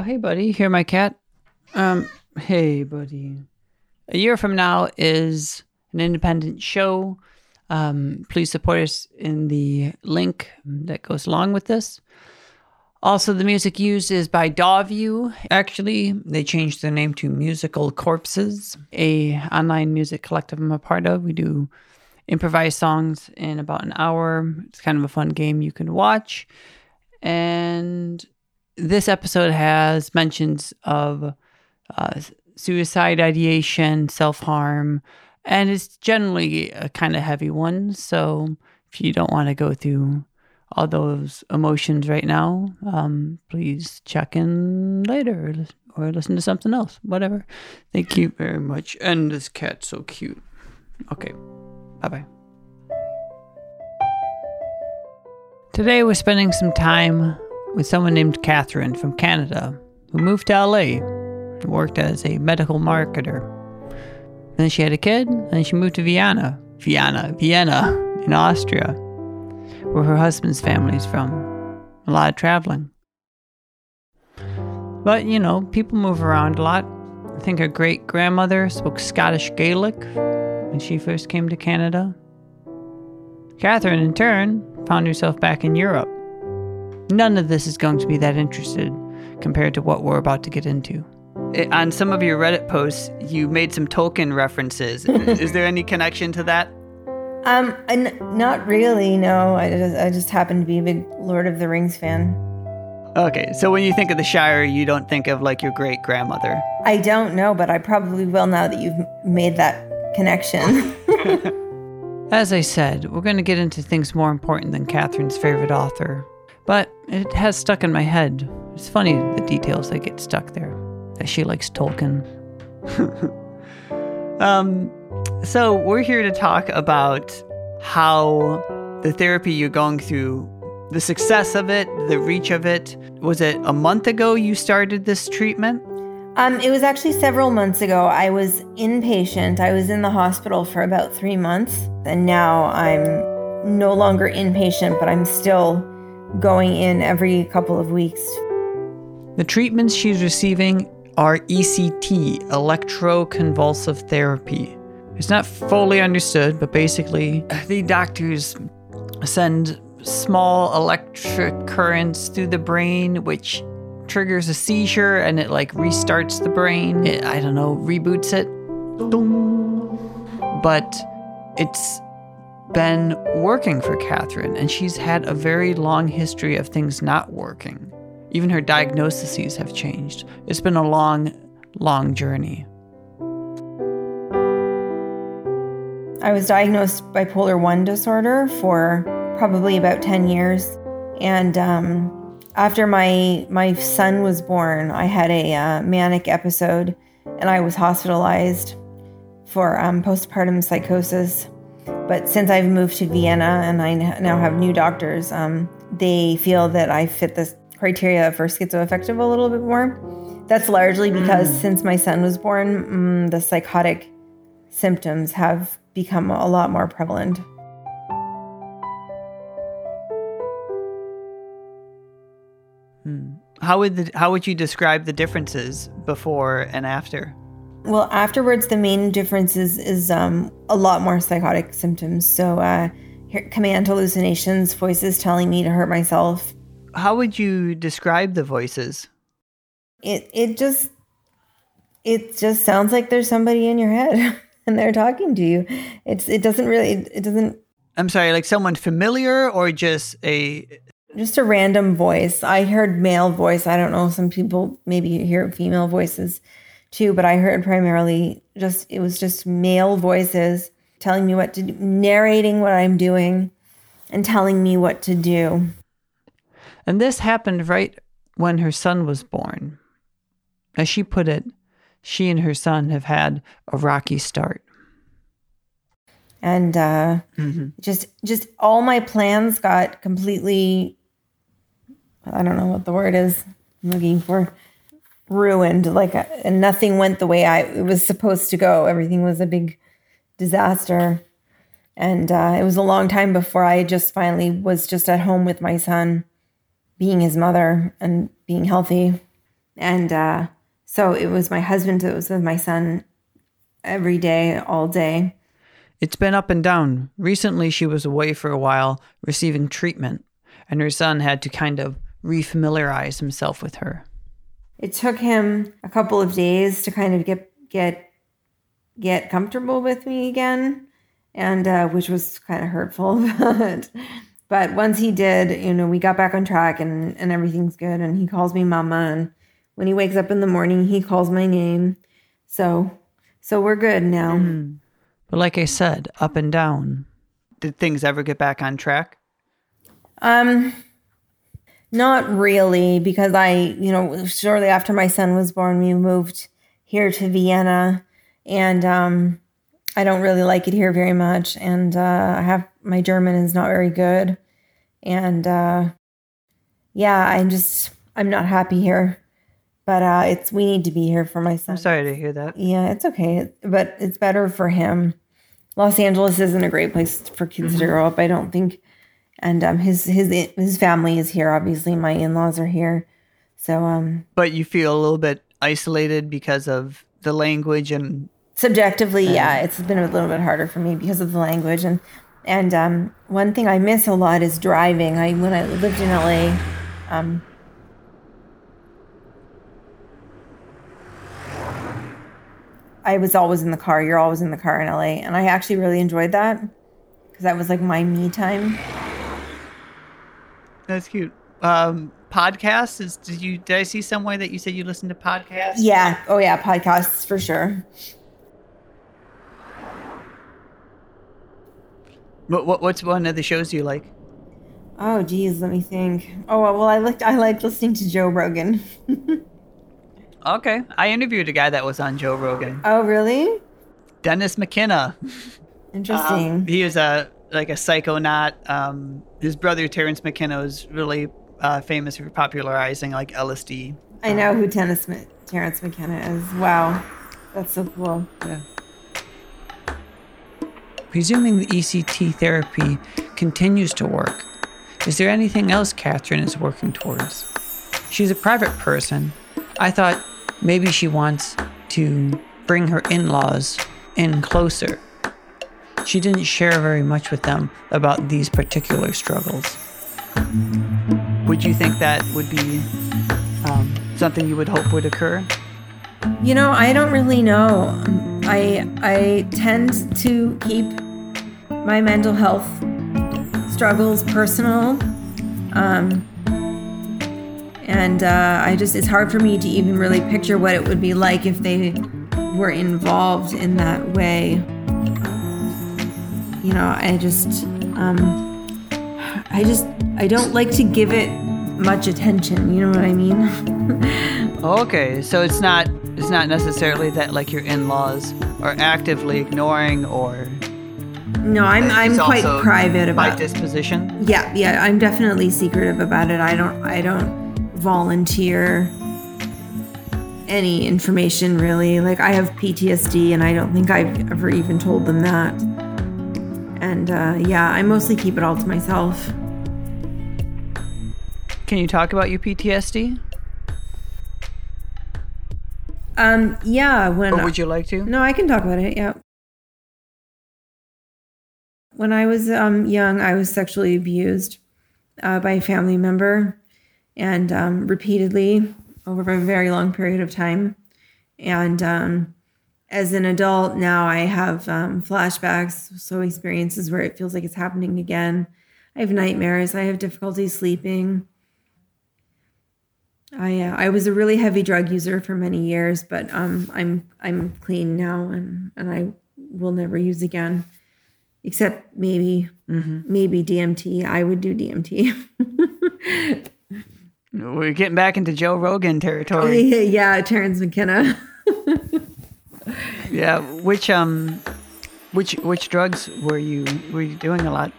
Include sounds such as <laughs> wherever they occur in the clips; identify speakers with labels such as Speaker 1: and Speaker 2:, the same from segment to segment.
Speaker 1: Oh, hey, buddy. Here, my cat. Um, hey, buddy. A year from now is an independent show. Um, please support us in the link that goes along with this. Also, the music used is by Dawview. Actually, they changed their name to Musical Corpses, a online music collective I'm a part of. We do improvised songs in about an hour. It's kind of a fun game you can watch. And this episode has mentions of uh, suicide ideation, self harm, and it's generally a kind of heavy one. So if you don't want to go through all those emotions right now, um, please check in later or listen to something else, whatever. Thank you very much. And this cat's so cute. Okay, bye bye. Today we're spending some time with someone named Katherine from Canada who moved to LA and worked as a medical marketer. Then she had a kid and she moved to Vienna, Vienna, Vienna in Austria where her husband's family's from. A lot of traveling. But, you know, people move around a lot. I think her great grandmother spoke Scottish Gaelic when she first came to Canada. Katherine, in turn, found herself back in Europe. None of this is going to be that interested compared to what we're about to get into. On some of your Reddit posts, you made some Tolkien references. <laughs> is there any connection to that?
Speaker 2: Um, n- not really. No, I just I just happen to be a big Lord of the Rings fan.
Speaker 1: Okay, so when you think of the Shire, you don't think of like your great grandmother.
Speaker 2: I don't know, but I probably will now that you've made that connection. <laughs>
Speaker 1: As I said, we're going to get into things more important than Katherine's favorite author, but it has stuck in my head. It's funny the details that get stuck there. That she likes Tolkien. <laughs> um, so, we're here to talk about how the therapy you're going through, the success of it, the reach of it. Was it a month ago you started this treatment?
Speaker 2: Um, it was actually several months ago. I was inpatient. I was in the hospital for about three months, and now I'm no longer inpatient, but I'm still going in every couple of weeks.
Speaker 1: The treatments she's receiving are ECT, electroconvulsive therapy. It's not fully understood, but basically, the doctors send small electric currents through the brain, which triggers a seizure and it like restarts the brain. It, I don't know, reboots it. But it's been working for Katherine, and she's had a very long history of things not working. Even her diagnoses have changed. It's been a long, long journey.
Speaker 2: I was diagnosed bipolar 1 disorder for probably about 10 years. And um, after my, my son was born, I had a uh, manic episode and I was hospitalized for um, postpartum psychosis. But since I've moved to Vienna and I now have new doctors, um, they feel that I fit this criteria for schizoaffective a little bit more. That's largely because mm. since my son was born, mm, the psychotic symptoms have become a lot more prevalent.
Speaker 1: Hmm. How would the, how would you describe the differences before and after?
Speaker 2: Well, afterwards, the main difference is, is um, a lot more psychotic symptoms. So, uh, command hallucinations, voices telling me to hurt myself.
Speaker 1: How would you describe the voices?
Speaker 2: It it just it just sounds like there's somebody in your head. <laughs> and they're talking to you. It's it doesn't really it doesn't
Speaker 1: I'm sorry, like someone familiar or just a
Speaker 2: just a random voice. I heard male voice. I don't know, some people maybe hear female voices too, but I heard primarily just it was just male voices telling me what to do, narrating what I'm doing and telling me what to do.
Speaker 1: And this happened right when her son was born. As she put it, she and her son have had a rocky start.
Speaker 2: And uh, mm-hmm. just just all my plans got completely I don't know what the word is I'm looking for ruined like uh, and nothing went the way I it was supposed to go. Everything was a big disaster. And uh, it was a long time before I just finally was just at home with my son, being his mother and being healthy. And uh, so it was my husband that was with my son every day, all day.
Speaker 1: It's been up and down. Recently, she was away for a while receiving treatment, and her son had to kind of refamiliarize himself with her.
Speaker 2: It took him a couple of days to kind of get get get comfortable with me again, and uh, which was kind of hurtful. <laughs> but but once he did, you know, we got back on track, and and everything's good. And he calls me mama, and when he wakes up in the morning, he calls my name. So so we're good now.
Speaker 1: Mm. But like I said, up and down. Did things ever get back on track?
Speaker 2: Um, not really, because I, you know, shortly after my son was born, we moved here to Vienna, and um, I don't really like it here very much. And uh, I have my German is not very good, and uh, yeah, I'm just I'm not happy here. But uh, it's we need to be here for my son.
Speaker 1: I'm sorry to hear that.
Speaker 2: Yeah, it's okay, but it's better for him. Los Angeles isn't a great place for kids to grow up. I don't think, and um, his his his family is here. Obviously, my in laws are here, so um,
Speaker 1: But you feel a little bit isolated because of the language and
Speaker 2: subjectively, yeah, it's been a little bit harder for me because of the language and and um, one thing I miss a lot is driving. I when I lived in LA, um, I was always in the car. You're always in the car in LA, and I actually really enjoyed that because that was like my me time.
Speaker 1: That's cute. Um, podcasts is did you did I see somewhere that you said you listen to podcasts?
Speaker 2: Yeah. Oh yeah, podcasts for sure.
Speaker 1: What, what what's one of the shows you like?
Speaker 2: Oh geez, let me think. Oh well, I liked I like listening to Joe Rogan. <laughs>
Speaker 1: Okay, I interviewed a guy that was on Joe Rogan,
Speaker 2: oh really?
Speaker 1: Dennis McKenna. <laughs>
Speaker 2: Interesting.
Speaker 1: Um, he was a like a psychonaut. Um, his brother Terence McKenna was really uh, famous for popularizing like LSD.
Speaker 2: I know who Terence, Terence McKenna is. Wow, that's so cool.
Speaker 1: Yeah. Presuming the ECT therapy continues to work, is there anything else Katherine is working towards? She's a private person. I thought maybe she wants to bring her in laws in closer. She didn't share very much with them about these particular struggles. Would you think that would be um, something you would hope would occur?
Speaker 2: You know, I don't really know. I I tend to keep my mental health struggles personal. Um, and uh, I just, it's hard for me to even really picture what it would be like if they were involved in that way. You know, I just, um, I just, I don't like to give it much attention. You know what I mean? <laughs>
Speaker 1: Okay, so it's not it's not necessarily that like your in-laws are actively ignoring or
Speaker 2: no, I'm, I'm quite private
Speaker 1: by
Speaker 2: about
Speaker 1: disposition.
Speaker 2: Yeah, yeah, I'm definitely secretive about it. I don't I don't volunteer any information really. Like I have PTSD and I don't think I've ever even told them that. And uh, yeah, I mostly keep it all to myself.
Speaker 1: Can you talk about your PTSD?
Speaker 2: Um, yeah, when
Speaker 1: Or would you like to?
Speaker 2: No, I can talk about it. Yeah. When I was um, young, I was sexually abused uh, by a family member and um, repeatedly over a very long period of time. And um, as an adult now, I have um, flashbacks, so experiences where it feels like it's happening again. I have nightmares. I have difficulty sleeping. I uh, I was a really heavy drug user for many years, but um, I'm I'm clean now, and and I will never use again, except maybe maybe DMT. I would do DMT. <laughs>
Speaker 1: We're getting back into Joe Rogan territory. <laughs>
Speaker 2: yeah, Terence McKenna. <laughs> <laughs>
Speaker 1: yeah. Which um which which drugs were you were you doing a lot?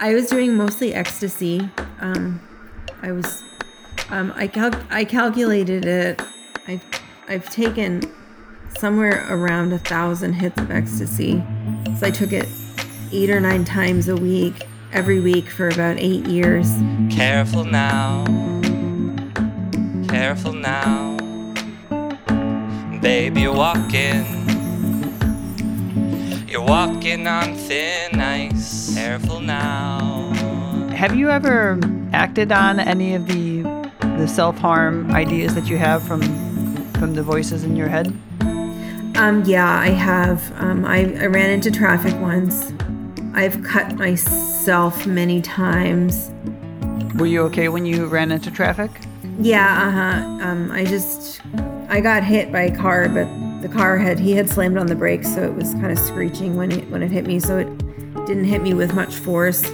Speaker 2: I was doing mostly ecstasy. Um, I was, um, I cal- I calculated it. I've I've taken somewhere around a thousand hits of ecstasy. So I took it eight or nine times a week, every week for about eight years.
Speaker 3: Careful now. Careful now, baby, you're walking. You're walking on thin ice. Careful now.
Speaker 1: Have you ever acted on any of the the self harm ideas that you have from from the voices in your head?
Speaker 2: Um, yeah, I have. Um, I, I ran into traffic once. I've cut myself many times.
Speaker 1: Were you okay when you ran into traffic?
Speaker 2: Yeah, uh huh. Um, I just I got hit by a car, but the car had he had slammed on the brakes, so it was kind of screeching when it when it hit me. So it didn't hit me with much force.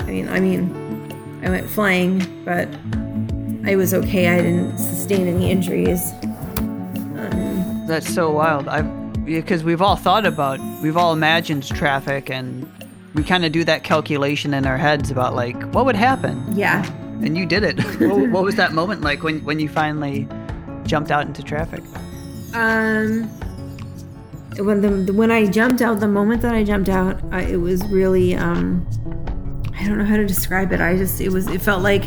Speaker 2: I mean, I mean, I went flying, but I was okay. I didn't sustain any injuries. Um,
Speaker 1: That's so wild. I because we've all thought about, we've all imagined traffic, and we kind of do that calculation in our heads about like what would happen,
Speaker 2: yeah.
Speaker 1: and you did it. <laughs> what, what was that moment like when when you finally jumped out into traffic?
Speaker 2: Um, when the when I jumped out, the moment that I jumped out, I, it was really um, I don't know how to describe it. I just it was it felt like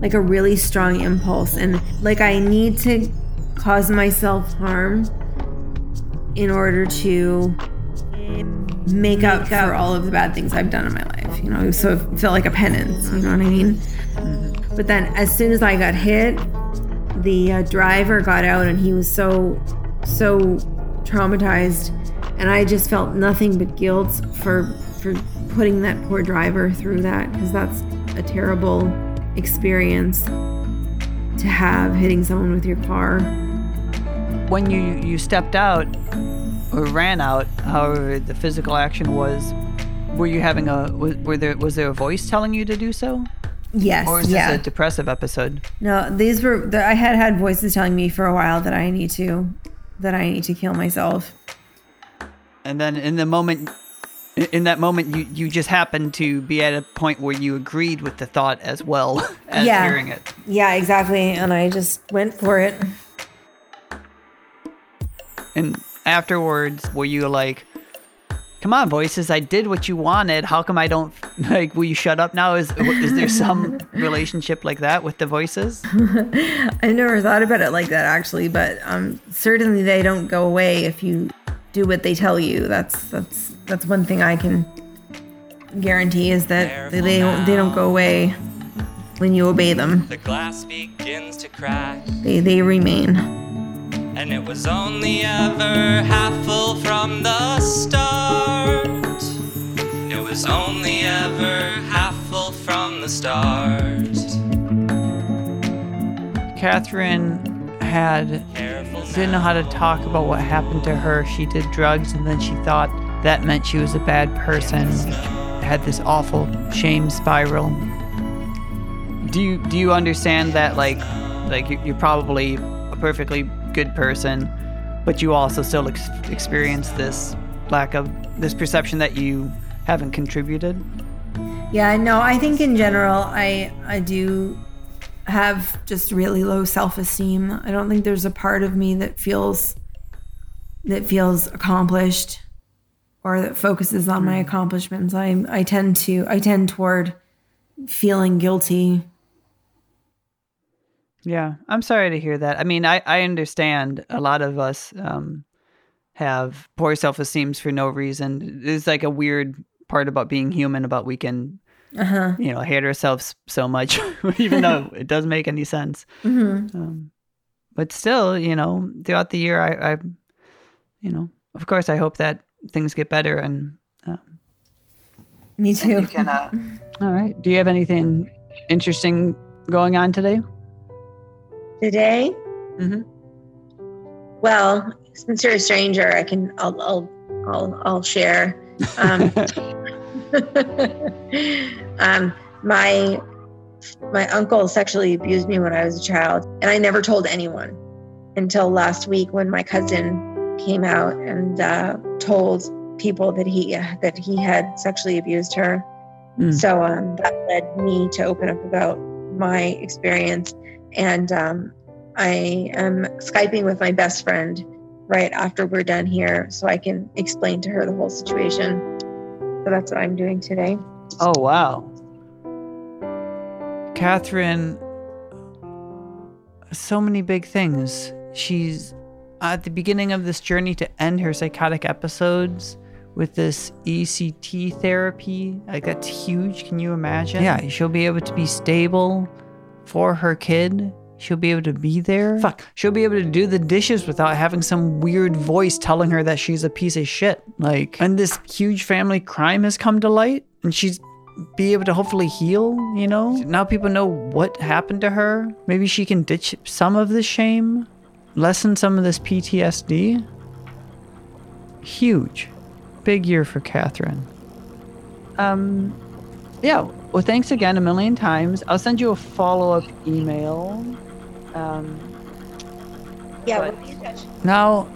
Speaker 2: like a really strong impulse, and like I need to cause myself harm in order to make up for all of the bad things I've done in my life. You know, so it felt like a penance. You know what I mean? But then as soon as I got hit, the uh, driver got out and he was so so traumatized. And i just felt nothing but guilt for for putting that poor driver through that because that's a terrible experience to have hitting someone with your car.
Speaker 1: When you you stepped out or ran out, however the physical action was, were you having a was, were there was there a voice telling you to do so,
Speaker 2: yes
Speaker 1: or was
Speaker 2: yeah
Speaker 1: this a depressive episode?
Speaker 2: no these were the, i had had voices telling me for a while that i need to that i need to kill myself
Speaker 1: And then in the moment, in- in that moment, you, you just happened to be at a point where you agreed with the thought as well <laughs> as
Speaker 2: Yeah.
Speaker 1: hearing it.
Speaker 2: yeah exactly and i just went for it
Speaker 1: And afterwards, were you like, "Come on, voices! I did what you wanted. How come I don't <laughs> like? Will you shut up now? Is is there some <laughs> relationship like that with the voices? <laughs>
Speaker 2: I never thought about it like that actually, but um, certainly they don't go away if you do what they tell you. That's that's that's one thing I can guarantee is that they they don't, they don't go away when you obey them.
Speaker 3: The glass begins to crack,
Speaker 2: They they remain.
Speaker 3: And it was only ever half full from the start. It was only ever half full from the start.
Speaker 1: Katherine had didn't know how to talk about what happened to her. She did drugs, and then she thought that meant she was a bad person. Had this awful shame spiral. Do you do you understand that? Like, like you- you're probably a perfectly good person, but you also still ex- experience this lack of this perception that you haven't contributed.
Speaker 2: Yeah, no, I think in general I I do have just really low self-esteem. I don't think there's a part of me that feels that feels accomplished or that focuses on my hmm. accomplishments. I I tend to I tend toward feeling guilty.
Speaker 1: Yeah, I'm sorry to hear that. I mean, I, I understand a lot of us um, have poor self esteems for no reason. It's like a weird part about being human about we can,
Speaker 2: Uh-huh.
Speaker 1: you know, hate ourselves so much, <laughs> even though <laughs> it doesn't make any sense.
Speaker 2: Mhm.
Speaker 1: Um, but still, you know, throughout the year, I, I, you know, of course, I hope that things get better. And um,
Speaker 2: Me too.
Speaker 1: you can, uh, <laughs> all right. Do you have anything interesting going on today?
Speaker 4: Today?
Speaker 1: Mhm.
Speaker 4: Well, since you're a stranger, I can I'll I'll I'll, I'll share. Um, <laughs> um, my my uncle sexually abused me when I was a child, and I never told anyone until last week when my cousin came out and uh, told people that he that he had sexually abused her.
Speaker 1: Mm.
Speaker 4: So um, that led me to open up about my experience, and um, I am skyping with my best friend right after we're done here, so I can explain to her the whole situation. So that's what I'm doing today.
Speaker 1: Oh wow. Katherine so many big things. She's at the beginning of this journey to end her psychotic episodes with this ECT therapy. Like, that's huge. Can you imagine? Yeah, she'll be able to be stable for her kid. She'll be able to be there. Fuck. She'll be able to do the dishes without having some weird voice telling her that she's a piece of shit. Like, and this huge family crime has come to light, and she's be able to hopefully heal, you know? Now people know what happened to her. Maybe she can ditch some of the shame, lessen some of this PTSD. Huge. Big year for Katherine. Um, yeah. Well, thanks again a million times. I'll send you a follow up email. Um,
Speaker 2: Yeah, we'll be in touch.
Speaker 1: now,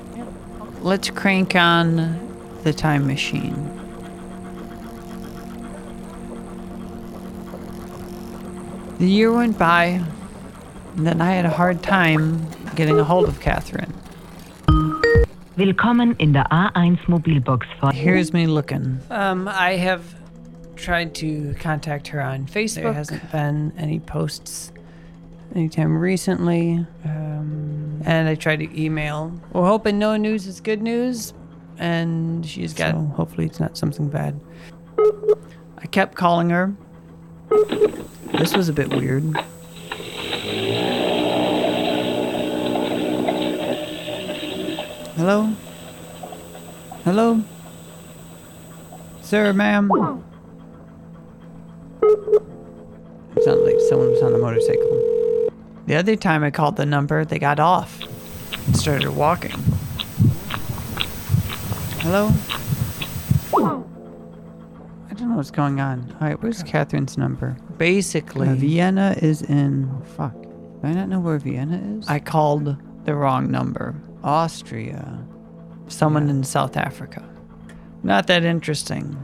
Speaker 1: let's crank on the time machine. The year went by, and then I had a hard time getting a hold of Katherine.
Speaker 5: Willkommen in der A1 Mobilbox
Speaker 1: Here's me looking. Um, I have tried to contact her on Facebook. There hasn't been any posts anytime recently. Um, and I tried to email. We're hoping no news is good news, and she's got. So hopefully, it's not something bad. I kept calling her. This was a bit weird. Hello? Hello? Sir, ma'am? On a motorcycle. The other time I called the number, they got off and started walking. Hello? I don't know what's going on. All right, where's Katherine's number? Basically, Vienna is in. Fuck. Do I not know where Vienna is? I called the wrong number. Austria. Someone in South Africa. Not that interesting,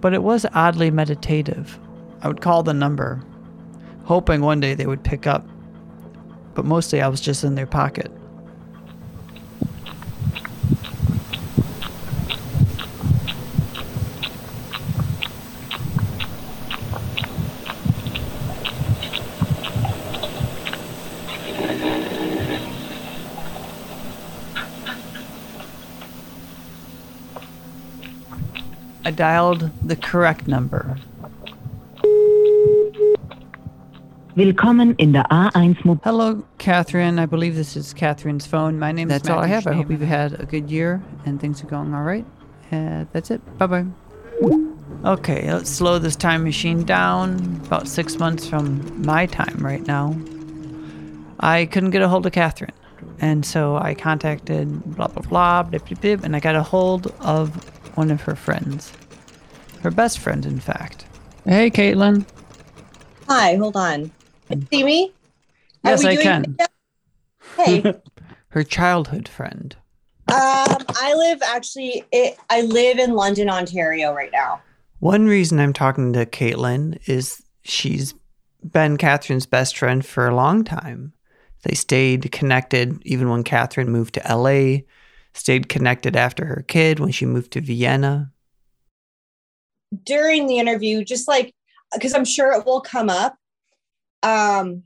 Speaker 1: but it was oddly meditative. I would call the number, hoping one day they would pick up, but mostly I was just in their pocket. I dialed the correct number.
Speaker 5: Willkommen in der A1
Speaker 1: Hello, Katherine. I believe this is Katherine's phone. My name is That's all I have. I hope you've had a good year and things are going all right. Uh, that's it. Bye bye. Okay, let's slow this time machine down. About six months from my time right now. I couldn't get a hold of Katherine. And so I contacted blah, blah, blah, blip, blip, blip, and I got a hold of one of her friends. Her best friend, in fact. Hey, Caitlin.
Speaker 6: Hi, hold on. See me? Are
Speaker 1: Yes, I can.
Speaker 6: Hey, <laughs>
Speaker 1: Her childhood friend.
Speaker 6: Um, I live actually. It, I live in London, Ontario, right now.
Speaker 1: One reason I'm talking to Caitlin is she's been Katherine's best friend for a long time. They stayed connected even when Katherine moved to LA, stayed connected after her kid when she moved to Vienna.
Speaker 6: During the interview, just like because I'm sure it will come up. Um,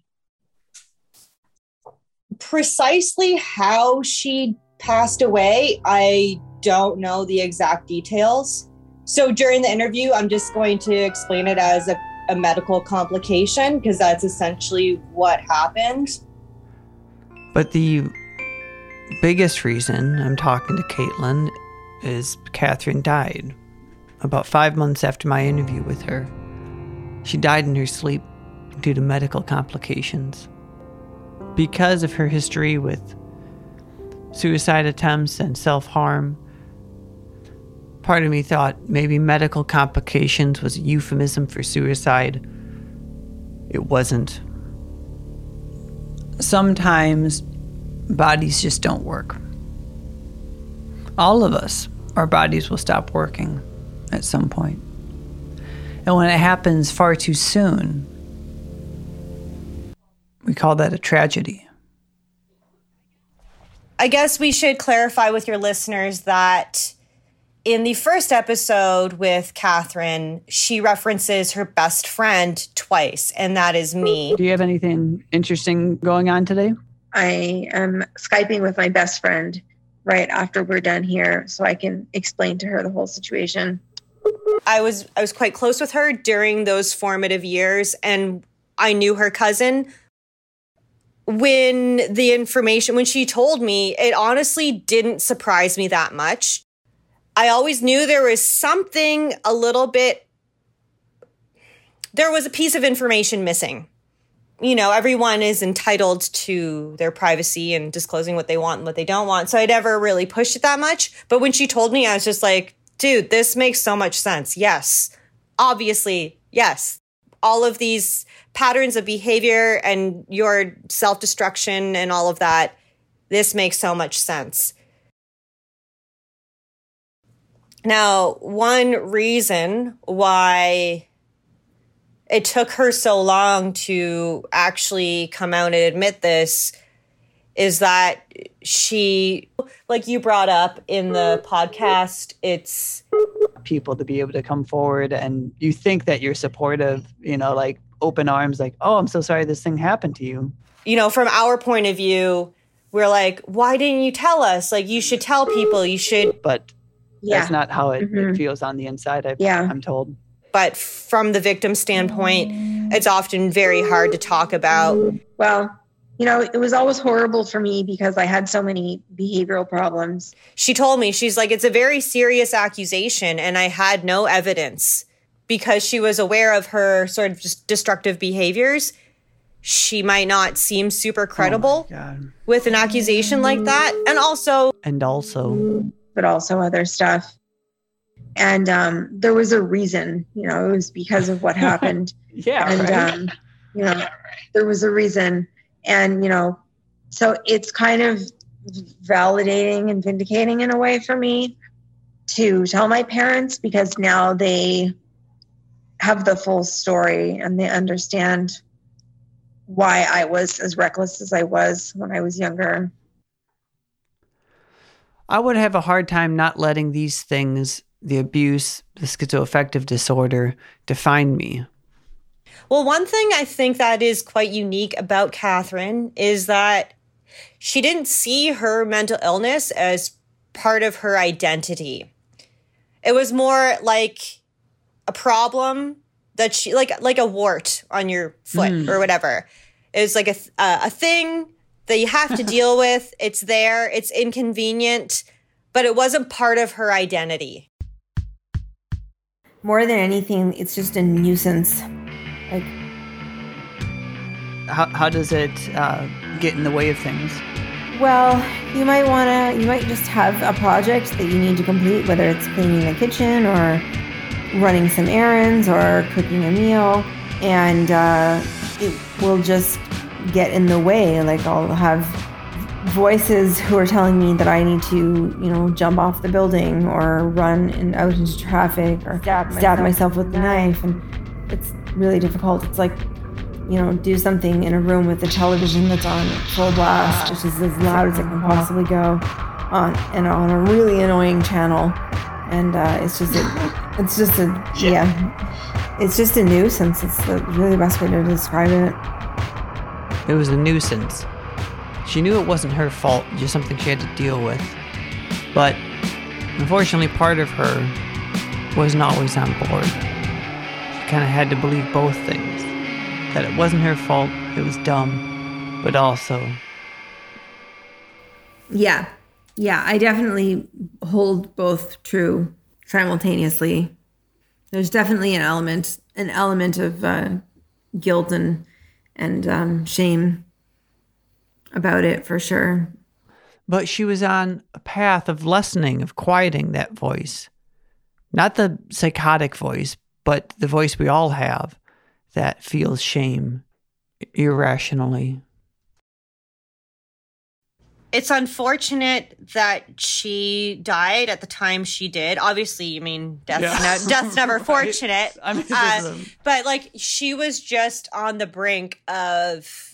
Speaker 6: precisely how she passed away, I don't know the exact details. So during the interview, I'm just going to explain it as a, a medical complication because that's essentially what happened.
Speaker 1: But the biggest reason I'm talking to Caitlin is Katherine died about five months after my interview with her. She died in her sleep due to medical complications. Because of her history with suicide attempts and self harm, part of me thought maybe medical complications was a euphemism for suicide. It wasn't. Sometimes bodies just don't work. All of us, our bodies will stop working at some point. And when it happens far too soon, we call that a tragedy.
Speaker 6: I guess we should clarify with your listeners that in the first episode with Katherine, she references her best friend twice, and that is me.
Speaker 1: Do you have anything interesting going on today?
Speaker 7: I am Skyping with my best friend right after we're done here so I can explain to her the whole situation.
Speaker 6: I was I was quite close with her during those formative years and I knew her cousin when the information when she told me it honestly didn't surprise me that much. I always knew there was something a little bit there was a piece of information missing. You know, everyone is entitled to their privacy and disclosing what they want and what they don't want. So I never really pushed it that much. But when she told me, I was just like, dude, this makes so much sense. Yes. Obviously, yes. All of these patterns of behavior and your self destruction and all of that, this makes so much sense. Now, one reason why it took her so long to actually come out and admit this is that she, like you brought up in the podcast, it's
Speaker 1: people to be able to come forward and you think that you're supportive, you know, like open arms, like, oh, I'm so sorry this thing happened to you.
Speaker 6: you know, from our point of view, we're like, why didn't you tell us? Like, you should tell people, you should.
Speaker 1: But
Speaker 7: Yeah.
Speaker 1: that's not how it, it
Speaker 7: Mhm.
Speaker 1: feels on the inside, I,
Speaker 7: Yeah.
Speaker 1: I'm told.
Speaker 6: But from the victim standpoint, it's often very hard to talk about.
Speaker 7: Well, you know, it was always horrible for me because I had so many behavioral problems.
Speaker 6: She told me, she's like, it's a very serious accusation, and I had no evidence because she was aware of her sort of just destructive behaviors. She might not seem super credible
Speaker 1: Oh
Speaker 6: with an accusation like that. And also,
Speaker 1: And also,
Speaker 7: but also other stuff. And um, there was a reason, you know, it was because of what <laughs> happened.
Speaker 1: yeah,
Speaker 7: and
Speaker 1: right.
Speaker 7: um, you know, there was a reason. And you know, so it's kind of validating and vindicating in a way for me to tell my parents because now they have the full story and they understand why I was as reckless as I was when I was younger.
Speaker 1: I would have a hard time not letting these things, the abuse, the schizoaffective disorder, define me.
Speaker 6: Well, one thing I think that is quite unique about Katherine is that she didn't see her mental illness as part of her identity. It was more like a problem that she like like a wart on your foot or whatever. It was like a uh, a thing that you have to <laughs> deal with. It's there. It's inconvenient, but it wasn't part of her identity.
Speaker 2: More than anything, it's just a nuisance. Like,
Speaker 1: How, how does it uh, get in the way of things?
Speaker 2: well, you might want to, you might just have a project that you need to complete, whether it's cleaning the kitchen or running some errands or cooking a meal, and uh, it will just get in the way. Like, I'll have voices who are telling me that I need to, you know, jump off the building or run and out into traffic or stab, myself with the knife. And it's really difficult. It's like, you know, do something in a room with the television that's on full blast, which is as loud as it can possibly go, on and on a really annoying channel. And uh, it's just, a, it's just a, yeah, it's just a nuisance. It's the really best way to describe it.
Speaker 1: It was a nuisance. She knew it wasn't her fault, just something she had to deal with. But unfortunately, part of her wasn't always on board. Kind of had to believe both things that it wasn't her fault, it was dumb, but also
Speaker 2: Yeah. Yeah, I definitely hold both true simultaneously. There's definitely an element an element of uh, guilt and and um, shame about it for sure.
Speaker 1: But she was on a path of lessening, of quieting that voice. Not the psychotic voice, but the voice we all have that feels shame irrationally.
Speaker 6: It's unfortunate that she died at the time she did. Obviously, you mean, death's,
Speaker 1: Yeah.
Speaker 6: no, death's never <laughs>
Speaker 1: Right.
Speaker 6: fortunate.
Speaker 1: I mean,
Speaker 6: Uh, but like, she was just on the brink of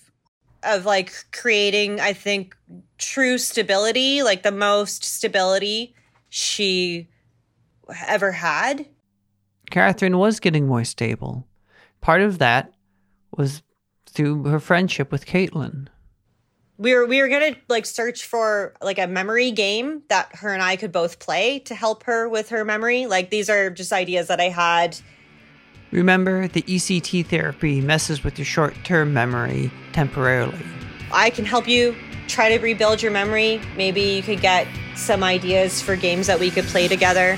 Speaker 6: of like creating, I think, true stability, like the most stability she ever had.
Speaker 1: Katherine was getting more stable. Part of that was through her friendship with Caitlin.
Speaker 6: we were we were gonna like search for like a memory game that her and I could both play to help her with her memory. Like these are just ideas that I had.
Speaker 1: Remember, the ECT therapy messes with your short term memory temporarily.
Speaker 6: I can help you try to rebuild your memory. Maybe you could get some ideas for games that we could play together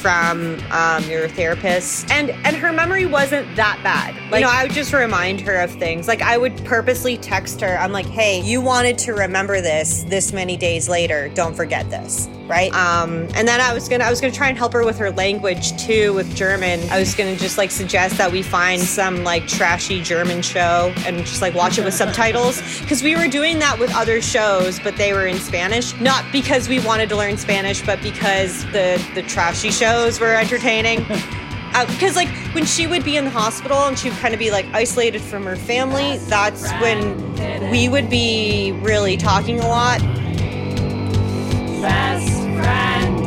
Speaker 6: from um, your therapist. And and her memory wasn't that bad. Like, you know i would just remind her of things. Like i would purposely text her. I'm like hey you wanted to remember this this many days later. Don't forget this right? Um and then i was gonna i was gonna try and help her with her language too with german. I was gonna just like suggest that we find some like trashy german show and just like watch it with subtitles. Because we were doing that with other shows but they were in spanish. Not because we wanted to learn spanish but because the the trashy shows were entertaining. Because <laughs> uh, like when she would be in the hospital and she would kind of be like isolated from her family that's when we would be really talking a lot. Friend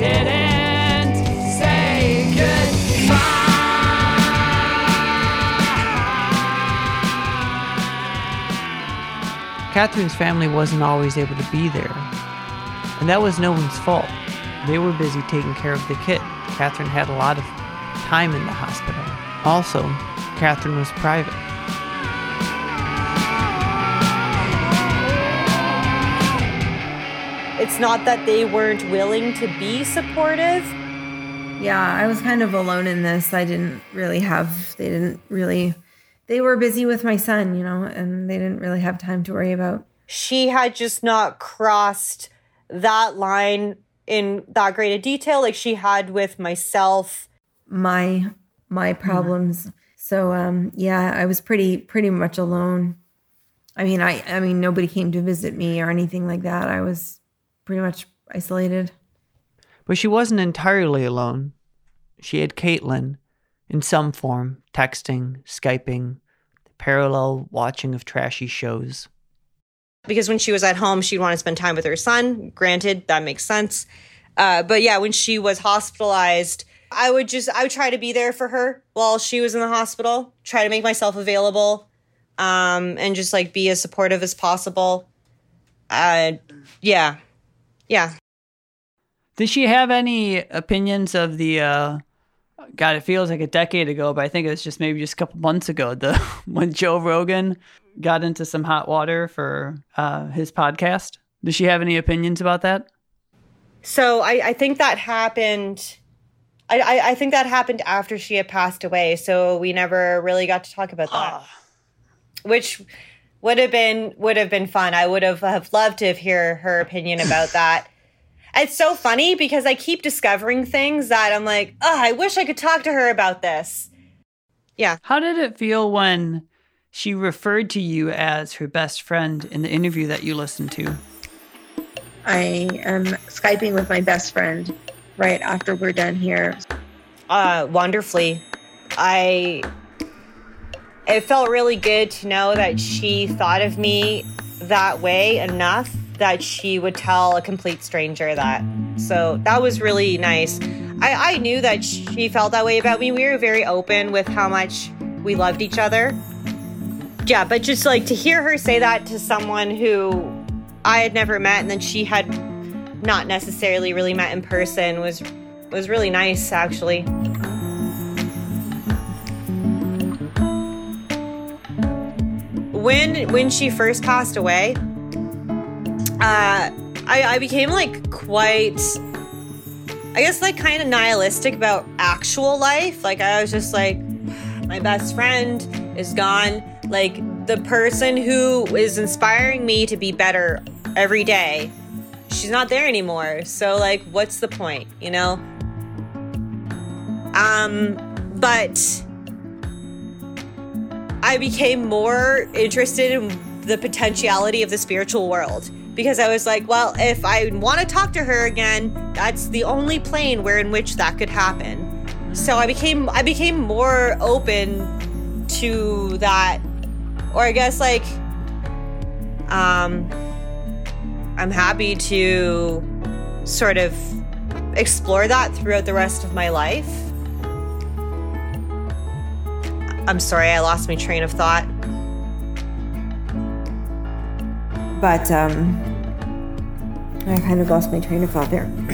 Speaker 6: didn't say goodbye.
Speaker 1: Katherine's family wasn't always able to be there, and that was no one's fault. They were busy taking care of the kid. Katherine had a lot of time in the hospital. Also, Katherine was private.
Speaker 6: It's not that they weren't willing to be supportive.
Speaker 2: Yeah, I was kind of alone in this. I didn't really have, they didn't really, they were busy with my son, you know, and they didn't really have time to worry about.
Speaker 6: She had just not crossed that line in that great a detail like she had with myself.
Speaker 2: My, my problems. Mm. So, um, yeah, I was pretty, pretty much alone. I mean, I, I mean, nobody came to visit me or anything like that. I was pretty much isolated.
Speaker 1: But she wasn't entirely alone. She had Caitlin in some form, texting, Skyping, parallel watching of trashy shows.
Speaker 6: Because when she was at home, she'd want to spend time with her son. Granted, that makes sense. Uh, but yeah, when she was hospitalized, I would just, I would try to be there for her while she was in the hospital, try to make myself available, um, and just like be as supportive as possible. Uh, yeah, yeah.
Speaker 1: Did she have any opinions of the uh God, it feels like a decade ago, but I think it was just maybe just a couple months ago, the <laughs> when Joe Rogan got into some hot water for uh his podcast. Does she have any opinions about that?
Speaker 6: So I, I think that happened I, I, I think that happened after she had passed away, so we never really got to talk about that. Ah. Which would have been would have been fun. I would have, have loved to hear her opinion about <sighs> that. It's so funny because I keep discovering things that I'm like, oh, I wish I could talk to her about this. Yeah.
Speaker 1: How did it feel when she referred to you as her best friend in the interview that you listened to?
Speaker 4: I am Skyping with my best friend right after we're done here.
Speaker 6: Uh, wonderfully. I it felt really good to know that she thought of me that way enough that she would tell a complete stranger that. So that was really nice. I, I knew that she felt that way about me. We were very open with how much we loved each other. Yeah, but just like to hear her say that to someone who I had never met and then she had not necessarily really met in person was was really nice actually. When when she first passed away, uh, I, I became like quite, I guess, like kind of nihilistic about actual life. Like I was just like, my best friend is gone. Like the person who is inspiring me to be better every day, she's not there anymore. So like, what's the point? You know. Um, but I became more interested in the potentiality of the spiritual world because I was like, well, if I want to talk to her again, that's the only plane where in which that could happen. So I became I became more open to that or I guess like um I'm happy to sort of explore that throughout the rest of my life. I'm sorry, I lost my train of thought.
Speaker 2: But um, I kind of lost my train of thought there. <clears throat>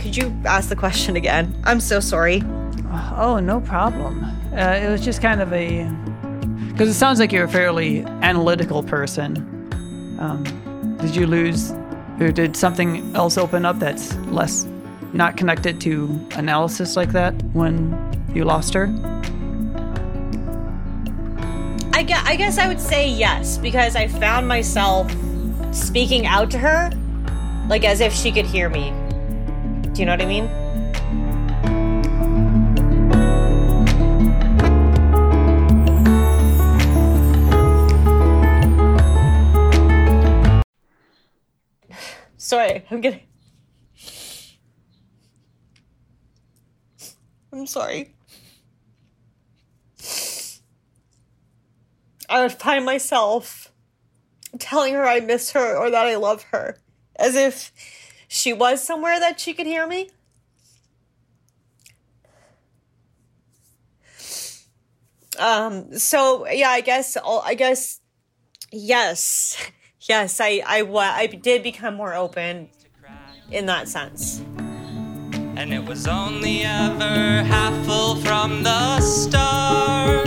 Speaker 6: Could you ask the question again? I'm so sorry.
Speaker 1: Oh, no problem. Uh, it was just kind of a. Because it sounds like you're a fairly analytical person. Um, did you lose, or did something else open up that's less, not connected to analysis like that when you lost her?
Speaker 6: I guess, I guess I would say yes because I found myself speaking out to her like as if she could hear me. Do you know what I mean? <sighs> Sorry, I'm getting. I'm sorry. I would find myself telling her I miss her or that I love her as if she was somewhere that she could hear me. Um so yeah, I guess I guess yes. Yes, I I I did become more open in that sense.
Speaker 3: And it was only ever half full from the start.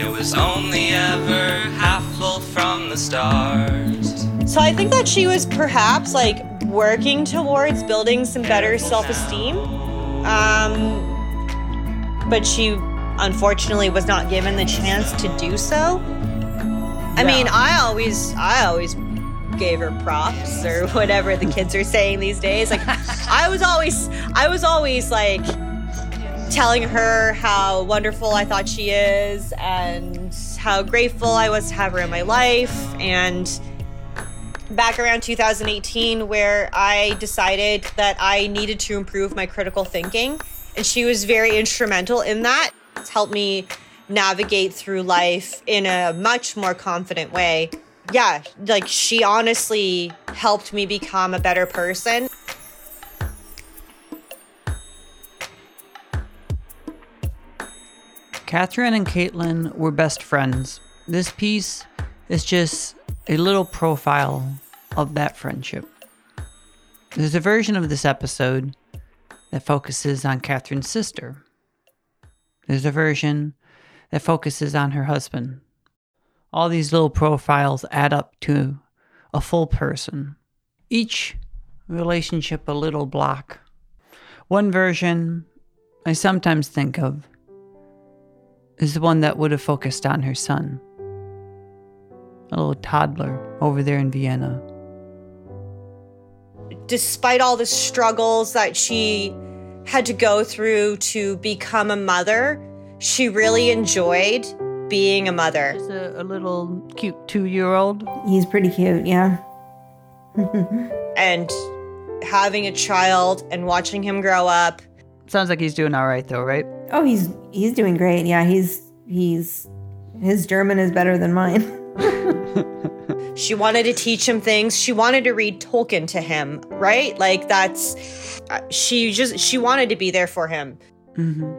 Speaker 3: It was only ever half full from the start.
Speaker 6: So I think that she was perhaps like working towards building some better self-esteem. Um but she unfortunately was not given the chance to do so. I mean, I always I always gave her props or whatever the kids are saying these days. Like I was always I was always like telling her how wonderful I thought she is and how grateful I was to have her in my life and back around 2018 where I decided that I needed to improve my critical thinking. And she was very instrumental in that. It's helped me navigate through life in a much more confident way. Yeah, like she honestly helped me become a better person.
Speaker 1: Katherine and Caitlin were best friends. This piece is just a little profile of that friendship. There's a version of this episode that focuses on Katherine's sister. There's a version that focuses on her husband. All these little profiles add up to a full person. Each relationship a little block. One version I sometimes think of is the one that would have focused on her son, a little toddler over there in Vienna.
Speaker 6: Despite all the struggles that she had to go through to become a mother, she really enjoyed being a mother.
Speaker 1: It's a, a little cute two year old.
Speaker 2: He's pretty cute, yeah.
Speaker 6: and having a child and watching him grow up.
Speaker 1: Sounds like he's doing all right, though, right?
Speaker 2: Oh, he's he's doing great. Yeah, he's he's his German is better than mine. <laughs>
Speaker 6: She wanted to teach him things. She wanted to read Tolkien to him, right? Like that's uh, she just she wanted to be there for him.
Speaker 1: Mm-hmm.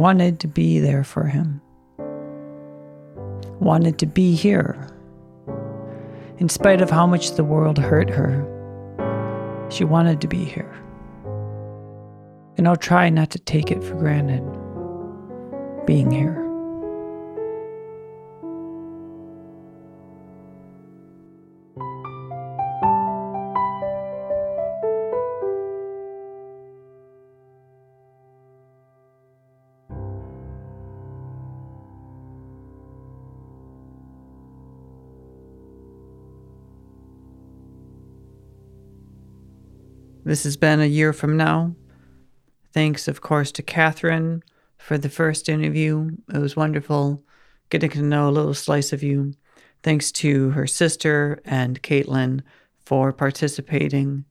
Speaker 1: Wanted to be there for him. Wanted to be here. In spite of how much the world hurt her, she wanted to be here. And I'll try not to take it for granted being here. This has been a year from now. Thanks, of course, to Katherine for the first interview. It was wonderful getting to know a little slice of you. Thanks to her sister and Caitlin for participating.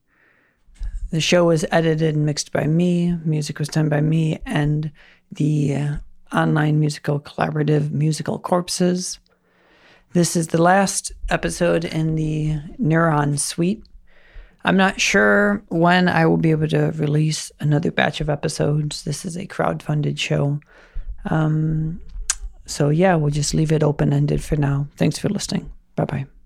Speaker 1: The show was edited and mixed by me, music was done by me, and the uh, online musical collaborative Musical Corpses. This is the last episode in the Neuron Suite. I'm not sure when I will be able to release another batch of episodes. This is a crowd-funded show. Um, So, yeah, we'll just leave it open ended for now. Thanks for listening. Bye bye.